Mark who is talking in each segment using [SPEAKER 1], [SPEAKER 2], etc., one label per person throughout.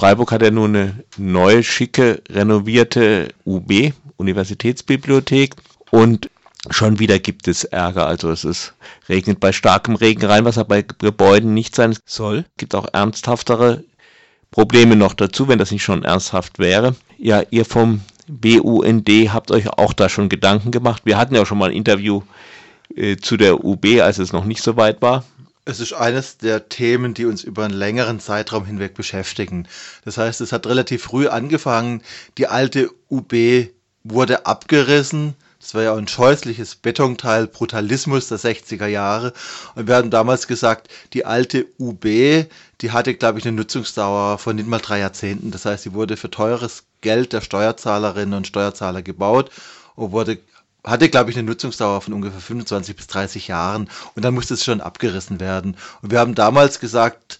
[SPEAKER 1] Freiburg hat ja nun eine neue, schicke, renovierte UB, Universitätsbibliothek. Und schon wieder gibt es Ärger. Also es ist, regnet bei starkem Regen rein, was aber bei Gebäuden nicht sein soll. Es gibt auch ernsthaftere Probleme noch dazu, wenn das nicht schon ernsthaft wäre. Ja, ihr vom BUND habt euch auch da schon Gedanken gemacht. Wir hatten ja schon mal ein Interview äh, zu der UB, als es noch nicht so weit war.
[SPEAKER 2] Es ist eines der Themen, die uns über einen längeren Zeitraum hinweg beschäftigen. Das heißt, es hat relativ früh angefangen. Die alte UB wurde abgerissen. Das war ja ein scheußliches Betonteil, Brutalismus der 60er Jahre. Und wir haben damals gesagt, die alte UB, die hatte, glaube ich, eine Nutzungsdauer von nicht mal drei Jahrzehnten. Das heißt, sie wurde für teures Geld der Steuerzahlerinnen und Steuerzahler gebaut und wurde hatte, glaube ich, eine Nutzungsdauer von ungefähr 25 bis 30 Jahren und dann musste es schon abgerissen werden. Und wir haben damals gesagt,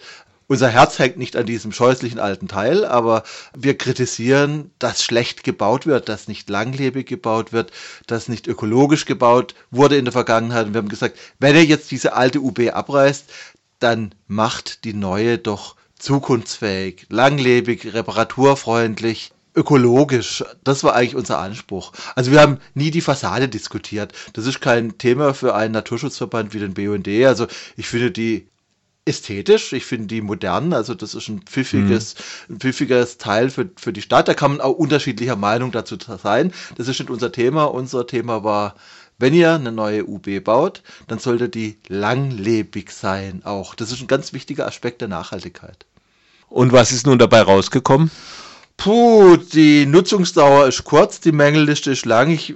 [SPEAKER 2] unser Herz hängt nicht an diesem scheußlichen alten Teil, aber wir kritisieren, dass schlecht gebaut wird, dass nicht langlebig gebaut wird, dass nicht ökologisch gebaut wurde in der Vergangenheit. Und wir haben gesagt, wenn ihr jetzt diese alte UB abreißt, dann macht die neue doch zukunftsfähig, langlebig, reparaturfreundlich ökologisch. Das war eigentlich unser Anspruch. Also wir haben nie die Fassade diskutiert. Das ist kein Thema für einen Naturschutzverband wie den BUND. Also ich finde die ästhetisch, ich finde die modern, also das ist ein pfiffiges, mhm. ein pfiffiges Teil für, für die Stadt. Da kann man auch unterschiedlicher Meinung dazu sein. Das ist nicht unser Thema. Unser Thema war, wenn ihr eine neue UB baut, dann sollte die langlebig sein auch. Das ist ein ganz wichtiger Aspekt der Nachhaltigkeit.
[SPEAKER 1] Und was ist nun dabei rausgekommen?
[SPEAKER 2] Puh, die Nutzungsdauer ist kurz, die Mängelliste ist lang. Ich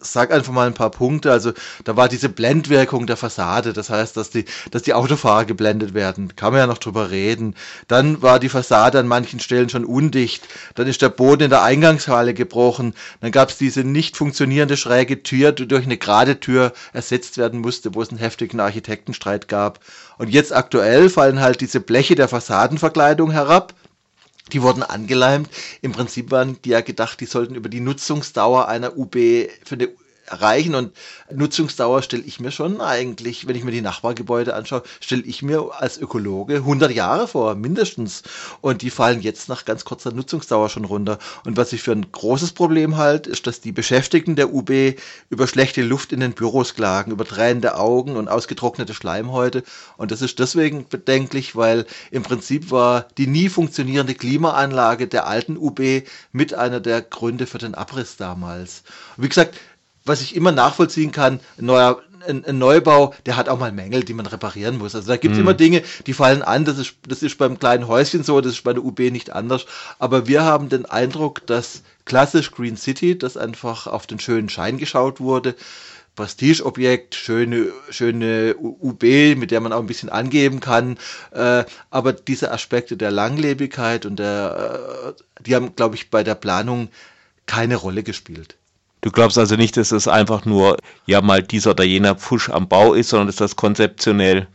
[SPEAKER 2] sag einfach mal ein paar Punkte. Also da war diese Blendwirkung der Fassade, das heißt, dass die, dass die Autofahrer geblendet werden. Kann man ja noch drüber reden. Dann war die Fassade an manchen Stellen schon undicht. Dann ist der Boden in der Eingangshalle gebrochen. Dann gab es diese nicht funktionierende schräge Tür, die durch eine gerade Tür ersetzt werden musste, wo es einen heftigen Architektenstreit gab. Und jetzt aktuell fallen halt diese Bleche der Fassadenverkleidung herab die wurden angeleimt. Im Prinzip waren die ja gedacht, die sollten über die Nutzungsdauer einer UB für eine erreichen. Und Nutzungsdauer stelle ich mir schon eigentlich, wenn ich mir die Nachbargebäude anschaue, stelle ich mir als Ökologe 100 Jahre vor, mindestens. Und die fallen jetzt nach ganz kurzer Nutzungsdauer schon runter. Und was ich für ein großes Problem halte, ist, dass die Beschäftigten der UB über schlechte Luft in den Büros klagen, über tränende Augen und ausgetrocknete Schleimhäute. Und das ist deswegen bedenklich, weil im Prinzip war die nie funktionierende Klimaanlage der alten UB mit einer der Gründe für den Abriss damals. wie gesagt, was ich immer nachvollziehen kann, ein neuer ein, ein, Neubau, der hat auch mal Mängel, die man reparieren muss. Also da gibt es mhm. immer Dinge, die fallen an. Das ist, das ist beim kleinen Häuschen so, das ist bei der UB nicht anders. Aber wir haben den Eindruck, dass klassisch Green City, das einfach auf den schönen Schein geschaut wurde, Prestigeobjekt, schöne, schöne UB, mit der man auch ein bisschen angeben kann. Äh, aber diese Aspekte der Langlebigkeit und der, äh, die haben, glaube ich, bei der Planung keine Rolle gespielt.
[SPEAKER 1] Du glaubst also nicht, dass es einfach nur ja mal dieser oder jener Pfusch am Bau ist, sondern dass das konzeptionell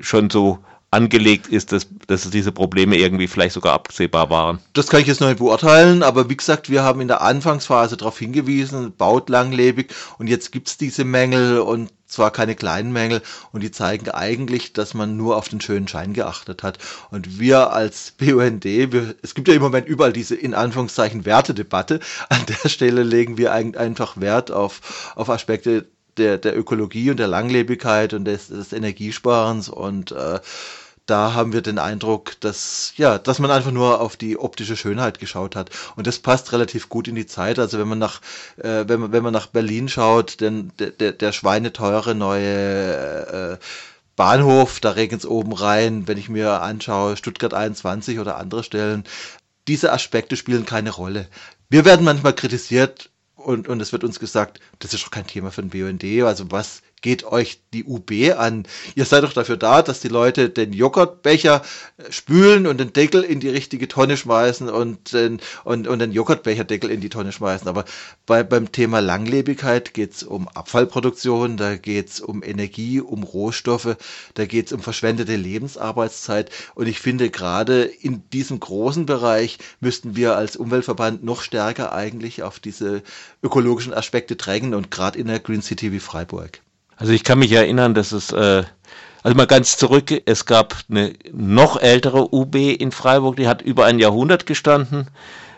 [SPEAKER 1] schon so angelegt ist, dass, dass diese Probleme irgendwie vielleicht sogar absehbar waren.
[SPEAKER 2] Das kann ich jetzt noch nicht beurteilen, aber wie gesagt, wir haben in der Anfangsphase darauf hingewiesen, baut langlebig und jetzt gibt es diese Mängel und zwar keine kleinen Mängel und die zeigen eigentlich, dass man nur auf den schönen Schein geachtet hat. Und wir als BUND, wir, es gibt ja im Moment überall diese in Anführungszeichen Wertedebatte, an der Stelle legen wir einfach Wert auf, auf Aspekte der, der Ökologie und der Langlebigkeit und des, des Energiesparens und äh, da haben wir den Eindruck, dass, ja, dass man einfach nur auf die optische Schönheit geschaut hat. Und das passt relativ gut in die Zeit. Also wenn man nach, äh, wenn man, wenn man nach Berlin schaut, denn der, der, schweineteure neue äh, Bahnhof, da regnet es oben rein. Wenn ich mir anschaue, Stuttgart 21 oder andere Stellen, diese Aspekte spielen keine Rolle. Wir werden manchmal kritisiert, und, und es wird uns gesagt, das ist doch kein Thema für den BUND. Also was geht euch die UB an? Ihr seid doch dafür da, dass die Leute den Joghurtbecher äh, spülen und den Deckel in die richtige Tonne schmeißen und den, und, und den Joghurtbecherdeckel in die Tonne schmeißen. Aber bei, beim Thema Langlebigkeit geht's um Abfallproduktion, da geht's um Energie, um Rohstoffe, da geht's um verschwendete Lebensarbeitszeit. Und ich finde, gerade in diesem großen Bereich müssten wir als Umweltverband noch stärker eigentlich auf diese ökologischen Aspekte drängen und gerade in der Green City wie Freiburg.
[SPEAKER 1] Also ich kann mich erinnern, dass es äh, Also mal ganz zurück, es gab eine noch ältere UB in Freiburg, die hat über ein Jahrhundert gestanden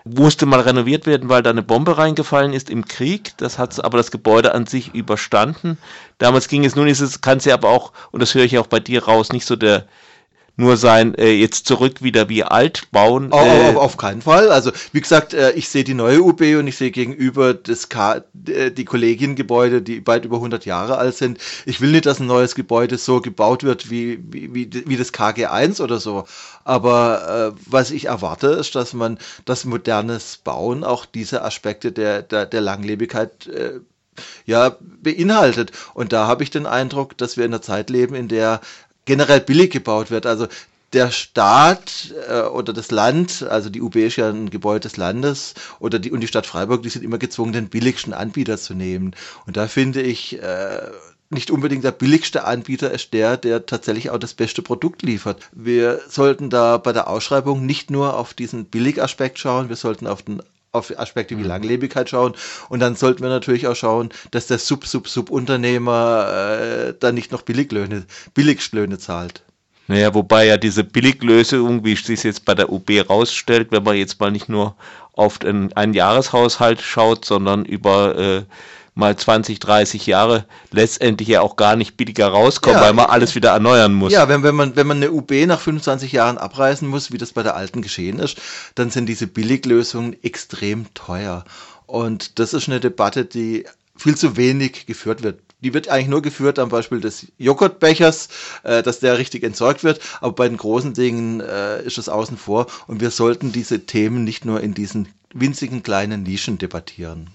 [SPEAKER 1] musste mal renoviert werden, weil da eine Bombe reingefallen ist im Krieg. Das hat aber das Gebäude an sich überstanden. Damals ging es, nun ist es, kann sie aber auch, und das höre ich auch bei dir raus, nicht so der nur sein, äh, jetzt zurück wieder wie alt bauen.
[SPEAKER 2] Äh, auf, auf, keinen Fall. Also wie gesagt, äh, ich sehe die neue UB und ich sehe gegenüber das K, äh, die Kollegiengebäude, die weit über 100 Jahre alt sind. Ich will nicht, dass ein neues Gebäude so gebaut wird wie, wie, wie, wie das KG1 oder so. Aber äh, was ich erwarte, ist, dass man das modernes Bauen auch diese Aspekte der, der, der Langlebigkeit äh, ja, beinhaltet. Und da habe ich den Eindruck, dass wir in einer Zeit leben, in der generell billig gebaut wird. Also der Staat äh, oder das Land, also die UB ist ja ein Gebäude des Landes oder die und die Stadt Freiburg, die sind immer gezwungen, den billigsten Anbieter zu nehmen. Und da finde ich äh, nicht unbedingt der billigste Anbieter ist der, der tatsächlich auch das beste Produkt liefert. Wir sollten da bei der Ausschreibung nicht nur auf diesen Billigaspekt schauen, wir sollten auf den auf Aspekte wie mhm. Langlebigkeit schauen. Und dann sollten wir natürlich auch schauen, dass der Sub-Sub-Sub-Unternehmer äh, dann nicht noch Billiglöhne, Billigstlöhne zahlt.
[SPEAKER 1] Naja, wobei ja diese Billiglösung, wie es sich jetzt bei der UB rausstellt, wenn man jetzt mal nicht nur auf den, einen Jahreshaushalt schaut, sondern über äh, mal 20, 30 Jahre letztendlich ja auch gar nicht billiger rauskommen, ja, weil man alles wieder erneuern muss.
[SPEAKER 2] Ja, wenn, wenn, man, wenn man eine UB nach 25 Jahren abreißen muss, wie das bei der alten geschehen ist, dann sind diese Billiglösungen extrem teuer. Und das ist eine Debatte, die viel zu wenig geführt wird. Die wird eigentlich nur geführt am Beispiel des Joghurtbechers, äh, dass der richtig entsorgt wird. Aber bei den großen Dingen äh, ist es außen vor. Und wir sollten diese Themen nicht nur in diesen winzigen kleinen Nischen debattieren.